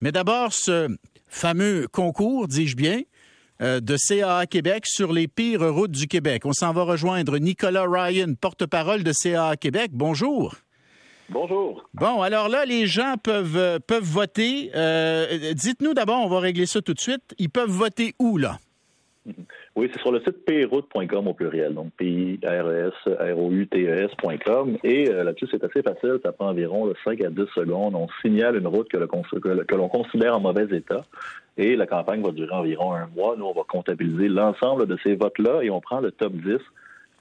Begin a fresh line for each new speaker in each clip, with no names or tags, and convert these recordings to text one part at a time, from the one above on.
Mais d'abord, ce fameux concours, dis-je bien, euh, de CAA Québec sur les pires routes du Québec. On s'en va rejoindre Nicolas Ryan, porte-parole de CAA Québec. Bonjour.
Bonjour.
Bon, alors là, les gens peuvent, euh, peuvent voter. Euh, dites-nous d'abord, on va régler ça tout de suite. Ils peuvent voter où, là?
Oui, c'est sur le site piroute.com au pluriel, donc p r e s r o u t e s.com. Et euh, là-dessus, c'est assez facile, ça prend environ 5 à 10 secondes. On signale une route que, l'on considère en mauvais état. Et la campagne va durer environ un mois. Nous, on va comptabiliser l'ensemble de ces votes-là et on prend le top 10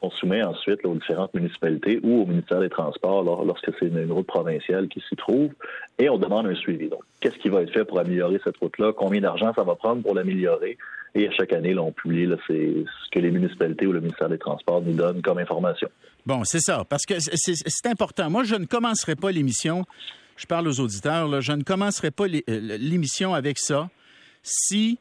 on soumet ensuite aux différentes municipalités ou au ministère des Transports lorsque c'est une, route provinciale qui s'y trouve et on demande un suivi. Donc, qu'est-ce qui va être fait pour améliorer cette route-là? Combien d'argent ça va prendre pour l'améliorer? Et à chaque année, là, on publie c'est ce que les municipalités ou le ministère des Transports nous donnent comme information.
Bon, c'est ça, parce que c'est important. Moi, je ne commencerai pas l'émission, je parle aux auditeurs, je ne commencerai pas euh, l'émission avec ça si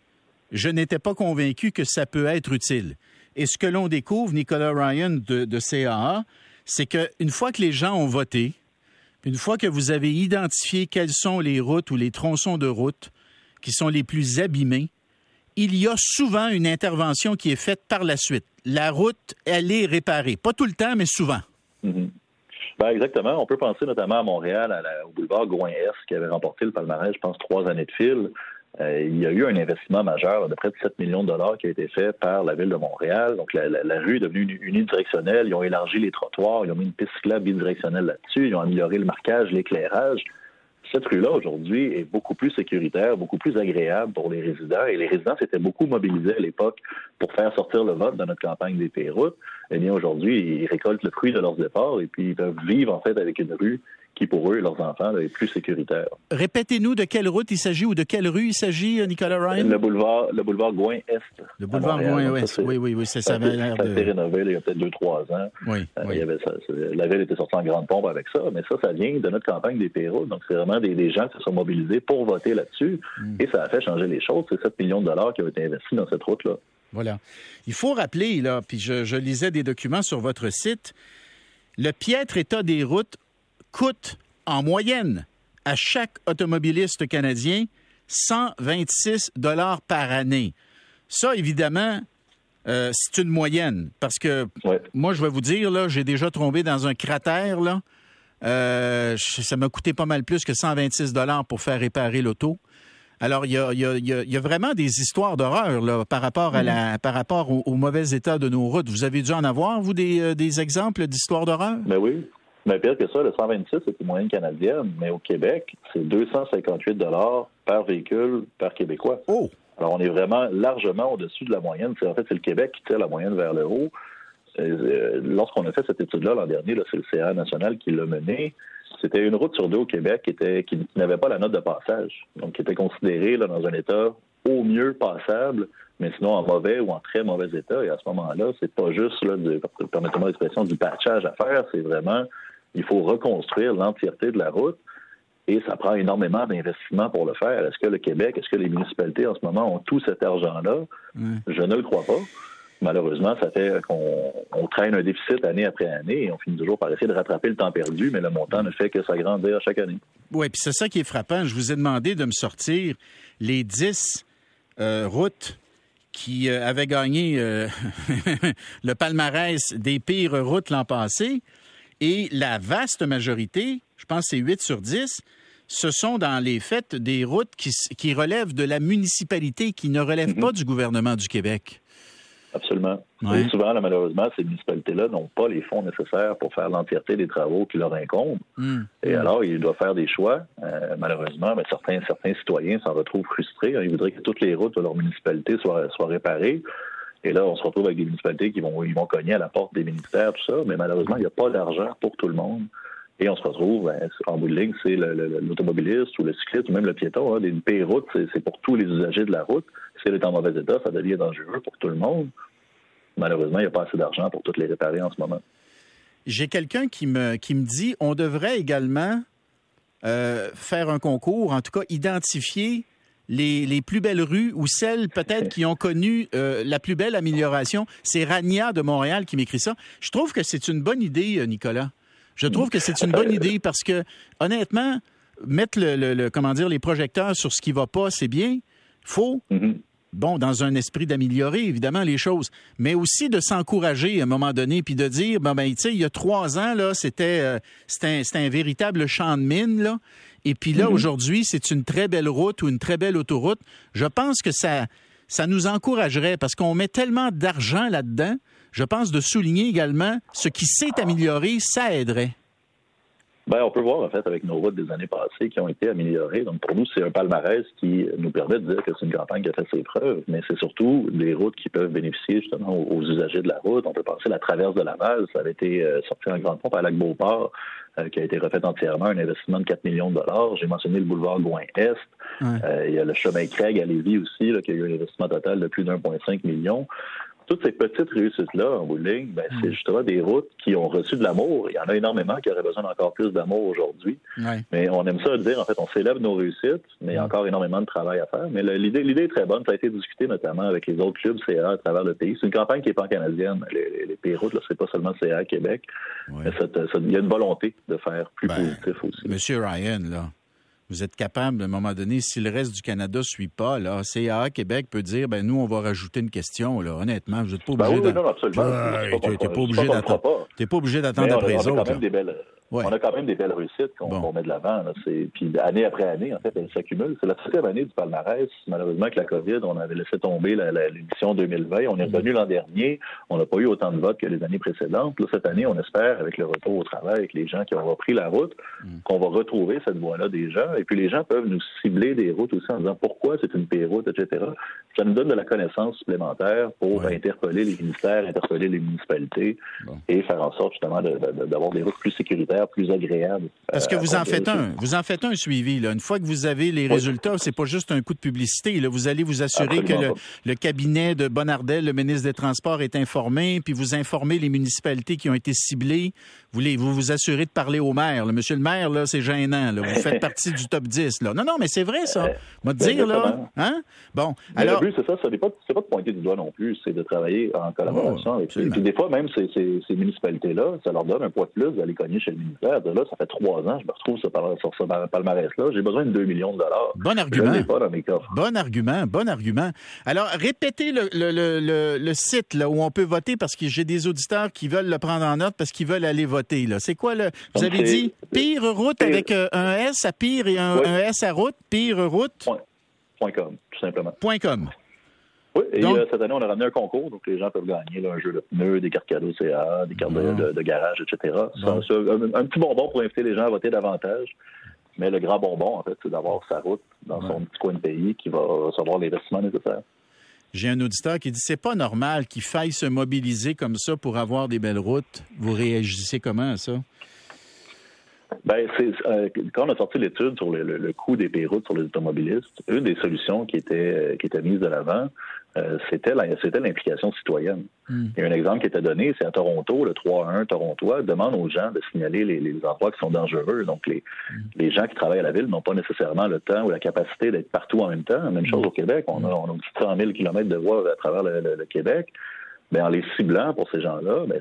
je n'étais pas convaincu que ça peut être utile. Et ce que l'on découvre, Nicolas Ryan de, de CAA, c'est qu'une fois que les gens ont voté, une fois que vous avez identifié quelles sont les routes ou les tronçons de route qui sont les plus abîmés, il y a souvent une intervention qui est faite par la suite. La route, elle est réparée. Pas tout le temps, mais souvent.
Mm-hmm. Ben exactement. On peut penser notamment à Montréal, au boulevard Gouin-Est, qui avait remporté le palmarès, je pense, trois années de fil. Euh, il y a eu un investissement majeur de près de 7 millions de dollars qui a été fait par la Ville de Montréal. Donc, la, rue est devenue unidirectionnelle. Ils ont élargi les trottoirs. Ils ont mis une piste cyclable bidirectionnelle là-dessus. Ils ont amélioré le marquage, l'éclairage. Cette rue-là, aujourd'hui, est beaucoup plus sécuritaire, beaucoup plus agréable pour les résidents. Et les résidents s'étaient beaucoup mobilisés à l'époque pour faire sortir le vote dans notre campagne des pays routes. Eh aujourd'hui, ils récoltent le fruit de leurs efforts et puis ils peuvent vivre, en fait, avec une rue qui, pour eux et leurs enfants, est plus sécuritaire.
Répétez-nous de quelle route il s'agit ou de quelle rue il s'agit, Nicolas Ryan?
Le boulevard, le boulevard Gouin-Est.
Le boulevard Gouin-Ouest, oui, oui, oui, ça, ça avait l'air
de... Ça rénové il y a peut-être deux, trois ans.
Oui, euh,
Il y avait ça, la ville était sortie en grande pompe avec ça, mais ça, ça vient de notre campagne des Pérou. Donc, c'est vraiment des, gens qui se sont mobilisés pour voter là-dessus. Hmm. Et ça a fait changer les choses. C'est 7 millions de dollars qui ont été investis dans cette route-là.
Voilà. Il faut rappeler, là, puis je, je lisais des documents sur votre site, le piètre état des routes coûte en moyenne à chaque automobiliste canadien 126 dollars par année. Ça, évidemment, euh, c'est une moyenne parce que moi, je vais vous dire, là, j'ai déjà tombé dans un cratère. Là. Euh, ça m'a coûté pas mal plus que 126 dollars pour faire réparer l'auto. Alors, il y a, vraiment des histoires d'horreur par rapport, à la, mm. par rapport au, mauvais état de nos routes. Vous avez dû en avoir, vous, des, euh, des exemples d'histoires d'horreur?
Ben oui. Mais pire que ça, le 126, c'est une moyenne canadienne, mais au Québec, c'est 258 par véhicule par Québécois.
Oh!
Alors, on est vraiment largement au-dessus de la moyenne. en fait, c'est le Québec qui tire la moyenne vers le haut. Euh, lorsqu'on a fait cette étude-là l'an dernier, c'est le CA national qui l'a menée. C'était une route sur deux au Québec qui, était, qui, n'avait pas la note de passage, donc qui était considérée là, dans un état au mieux passable, mais sinon en mauvais ou en très mauvais état. Et à ce moment-là, c'est pas juste, là, permettez-moi l'expression, du patchage à faire, c'est vraiment il faut reconstruire l'entièreté de la route et ça prend énormément d'investissement pour le faire. Est-ce que le Québec, est-ce que les municipalités en ce moment ont tout cet argent-là? Je ne le crois pas. Malheureusement, ça fait qu'on traîne un déficit année après année et on finit toujours par essayer de rattraper le temps perdu, mais le montant ne fait que s'agrandir chaque année.
Oui, puis c'est ça qui est frappant. Je vous ai demandé de me sortir les 10 euh, routes qui euh, avaient gagné euh, le palmarès des pires routes l'an passé. Et la vaste majorité, je pense que c'est 8 sur 10, ce sont dans les faits des routes qui, relèvent de la municipalité, qui ne relèvent mhm. pas du gouvernement du Québec.
Absolument. Et souvent, malheureusement, ces municipalités-là n'ont pas les fonds nécessaires pour faire l'entièreté des travaux qui leur incombent. Hmm. Et hmm. alors, ils doivent faire des choix. Euh, malheureusement, mais certains, certains citoyens s'en retrouvent frustrés. Ils voudraient que toutes les routes de leur municipalité soient, soient réparées. Et là, on se retrouve avec des municipalités qui vont, ils vont cogner à la porte des ministères, tout ça, mais malheureusement, il n'y a pas d'argent pour tout le monde. Et on se retrouve, ben, en bout de ligne, c'est l'automobiliste ou le cycliste ou même le piéton. Hein, route, c'est pour tous les usagers de la route. Si elle est en mauvais état, ça devient dangereux pour tout le monde. Malheureusement, il n'y a pas assez d'argent pour toutes les réparer en ce moment.
J'ai quelqu'un qui me, qui me dit on devrait également euh, faire un concours, en tout cas identifier les, plus belles rues ou celles peut-être qui ont connu euh, la plus belle amélioration. C'est Rania de Montréal qui m'écrit ça. Je trouve que c'est une bonne idée, euh, Nicolas. Je trouve que c'est une bonne idée parce que, honnêtement, mettre le, comment dire, les projecteurs sur ce qui va pas, c'est bien. Faut, mm-hmm. Bon, dans un esprit d'améliorer, évidemment, les choses, mais aussi de s'encourager à un moment donné, puis de dire, ben, ben tu sais, il y a trois ans, là, c'était, euh, c'était, un, véritable champ de mine, là. Et puis là, mm-hmm. aujourd'hui, c'est une très belle route ou une très belle autoroute. Je pense que ça, ça nous encouragerait parce qu'on met tellement d'argent là-dedans. Je pense de souligner également ce qui s'est amélioré, ça aiderait.
Ben, on peut voir, en fait, avec nos routes des années passées qui ont été améliorées. Donc, pour nous, c'est un palmarès qui nous permet de dire que c'est une campagne qui a fait ses preuves, mais c'est surtout des routes qui peuvent bénéficier justement aux, usagers de la route. On peut penser à la traverse de Laval. Ça avait été euh, sorti en grande pompe à Lac-Beauport, euh, qui a été refait entièrement, un investissement de 4 millions de dollars. J'ai mentionné le boulevard Gouin-Est. Euh, il y a le chemin Craig à Lévis aussi, là, qui a eu un investissement total de plus d'1,5 million toutes ces petites réussites-là, en bout ben, c'est mm. justement des routes qui ont reçu de l'amour. Il y en a énormément qui auraient besoin d'encore plus d'amour aujourd'hui. Mais on aime ça dire, en fait, on célèbre nos réussites, mais il y a encore énormément de travail à faire. Mais l'idée, l'idée est très bonne. Ça a été discuté notamment avec les autres clubs CA à travers le pays. C'est une campagne qui n'est pas canadienne. Les, les, pays routes, là, c'est pas seulement CA Québec. Mais il y a une volonté de faire plus ben, positif aussi.
Monsieur Ryan, là, vous êtes capable, à un moment donné, si le reste du Canada ne suit pas, là, CA Québec peut dire, ben nous, on va rajouter une question. Là. Honnêtement, vous n'êtes pas
ben
obligé
d'attendre.
Tu n'es pas obligé d'attendre après les autres.
On a quand même des belles réussites qu'on met de l'avant. Puis année après année, en fait, elles s'accumulent. C'est la septième année du palmarès. Malheureusement, avec la COVID, on avait laissé tomber l'édition 2020. On est revenu l'an dernier. On n'a pas eu autant de votes que les années précédentes. cette année, on espère, avec le retour au travail, avec les gens qui ont repris la route, mm. qu'on va retrouver cette voie-là déjà. Et puis les gens peuvent nous cibler des routes aussi en disant pourquoi c'est une P-route, etc. Ça nous donne de la connaissance supplémentaire pour interpeller les ministères, interpeller les municipalités et faire en sorte justement d'avoir des routes plus sécuritaires plus agréable.
Parce que vous en faites un, vous en faites un suivi. Là. Une fois que vous avez les résultats, c'est pas juste un coup de publicité. Là. Vous allez vous assurer que le, cabinet de Bonardel, le ministre des Transports, est informé, puis vous informez les municipalités qui ont été ciblées. Vous vous, vous assurez de parler au maire. Monsieur le maire, là, c'est gênant. Là. Vous faites partie du top 10. Là. Non, non, mais c'est vrai, ça. Moi, te dire, là. Hein? Bon.
alors... Le but, c'est ça. Ce n'est pas, pas, de pointer du doigt non plus. C'est de travailler en collaboration oh, avec eux. Puis des fois, même ces, ces, municipalités-là, ça leur donne un poids de plus d'aller cogner chez le ministère. là, ça fait trois ans, je me retrouve sur, sur ce palmarès-là. J'ai besoin de 2 millions de dollars.
Bon argument. Je pas dans mes coffres. Bon argument, bon argument. Alors, répétez le, le, le, le, site là, où on peut voter parce que j'ai des auditeurs qui veulent le prendre en note parce qu'ils veulent aller voter. C'est quoi le. Vous avez dit pire route avec euh, un S à pire et un, S à route, pire route?
Point, com, tout simplement.
Point com.
Oui, et euh, cette année, on a ramené un concours, donc les gens peuvent gagner un jeu de pneus, des cartes cadeaux CA, des cartes de, garage, etc. un, petit bonbon pour inviter les gens à voter davantage. Mais le grand bonbon, en fait, c'est d'avoir sa route dans son petit coin de pays qui va recevoir l'investissement nécessaire.
J'ai un auditeur qui dit c'est pas normal qu'il faille se mobiliser comme ça pour avoir des belles routes. Vous réagissez comment à ça?
Ben, c'est, euh, quand on a sorti l'étude sur le, coût des pays routes sur les automobilistes, une des solutions qui était, euh, qui était mise de l'avant, euh, c'était, c'était l'implication citoyenne. Hmm. Il y a un exemple qui était donné, c'est à Toronto, le 3-1 torontois demande aux gens de signaler les, les endroits qui sont dangereux. Donc, les, hmm. les gens qui travaillent à la ville n'ont pas nécessairement le temps ou la capacité d'être partout en même temps. Même chose au Québec, on a, on a 100 000 km de voies à travers le Québec. Mais en les ciblant pour ces gens-là, ben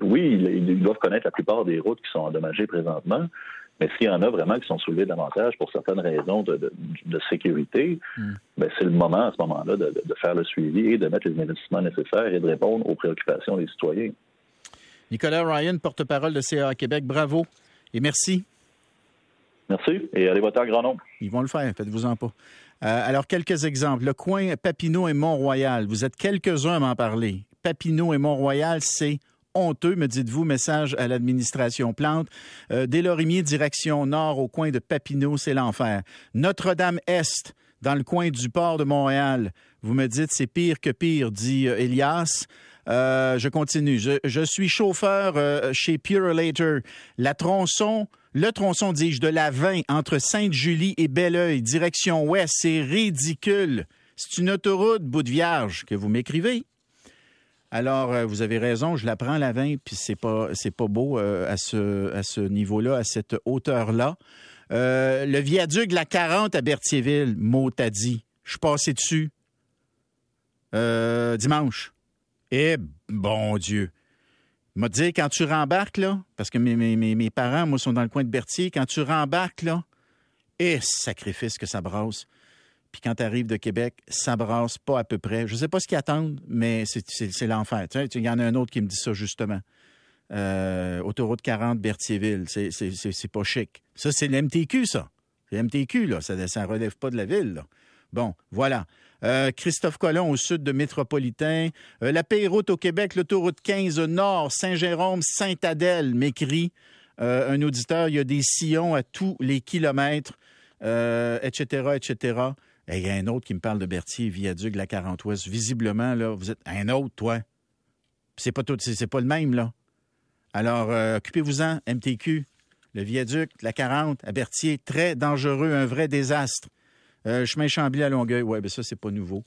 oui, ils, doivent connaître la plupart des routes qui sont endommagées présentement, mais s'il y en a vraiment qui sont soulevées davantage pour certaines raisons de, sécurité, hmm. ben c'est le moment à ce moment-là de, faire le suivi et de mettre les investissements nécessaires et de répondre aux préoccupations des citoyens.
Nicolas Ryan, porte-parole de CA Québec, bravo et merci.
Merci et allez voter en grand nombre.
Ils vont le faire, faites-vous-en pas. Euh, alors, quelques exemples. Le coin Papineau et Mont-Royal, vous êtes quelques-uns à m'en parler. Papineau et Mont-Royal, c'est honteux, me dites-vous, message à l'administration Plante. Euh, direction nord, au coin de Papineau, c'est l'enfer. Notre-Dame-Est, dans le coin du port de Montréal, vous me dites c'est pire que pire, dit euh, Elias. Euh, je continue. Je, suis chauffeur euh, chez Purelator. La tronçon, le tronçon, dis-je, de la 20 entre Sainte-Julie et Belleuil, direction ouest, c'est ridicule. C'est une autoroute bout de vierge que vous m'écrivez. Alors, euh, vous avez raison, je la prends la 20, puis c'est pas, c'est pas beau euh, à ce, niveau-là, à cette hauteur-là. Euh, le viaduc de la 40 à Berthierville, mot t'a dit. Je suis passé dessus dimanche. Eh, bon Dieu. M'a dit, quand tu rembarques, là, parce que mes, parents, moi, sont dans le coin de Berthier, quand tu rembarques, là, Et sacrifice que ça brasse. Puis quand tu arrives de Québec, ça brasse pas à peu près. Je sais pas ce qu'ils attendent, mais c'est l'enfer. Il y en a un autre qui me dit ça justement. Euh, autoroute 40, Berthierville, c'est pas chic. Ça, c'est l'MTQ, ça. L'MTQ, là. Ça ne relève pas de la ville, là. Bon, voilà. Euh, Christophe Colomb au sud de Métropolitain. Euh, la Pays-Route au Québec, l'autoroute 15 au nord, Saint-Jérôme, Saint-Adèle, m'écrit un auditeur. Il y a des sillons à tous les kilomètres, etc., etc. Et il y a un autre qui me parle de Berthier, viaduc, la 40 Ouest. Visiblement, là, vous êtes un autre, toi. C'est pas tout, c'est pas le même, là. Alors, euh, occupez-vous-en, MTQ, le viaduc, la 40 à Berthier, très dangereux, un vrai désastre. Euh, chemin Chambly à Longueuil, oui, ben ça, c'est pas nouveau.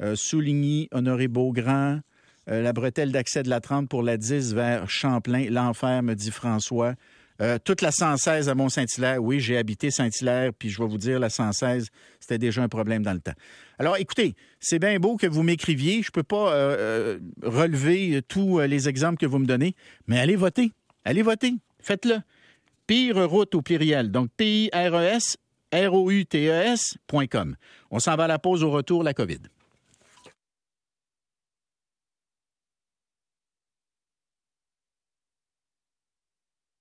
Euh, Souligny, Honoré-Beaugrand, euh, la bretelle d'accès de la 30 pour la 10 vers Champlain, l'enfer, me dit François. Euh, toute la 116 à Mont-Saint-Hilaire, oui, j'ai habité Saint-Hilaire, puis je vais vous dire, la 116, c'était déjà un problème dans le temps. Alors, écoutez, c'est bien beau que vous m'écriviez. Je ne peux pas euh, euh, relever tous les exemples que vous me donnez, mais allez voter. Allez voter. Faites-le. Pire route au pluriel. Donc, P-I-R-E-S, R-O-U-T-E-S.com. On s'en va à la pause au retour, la COVID.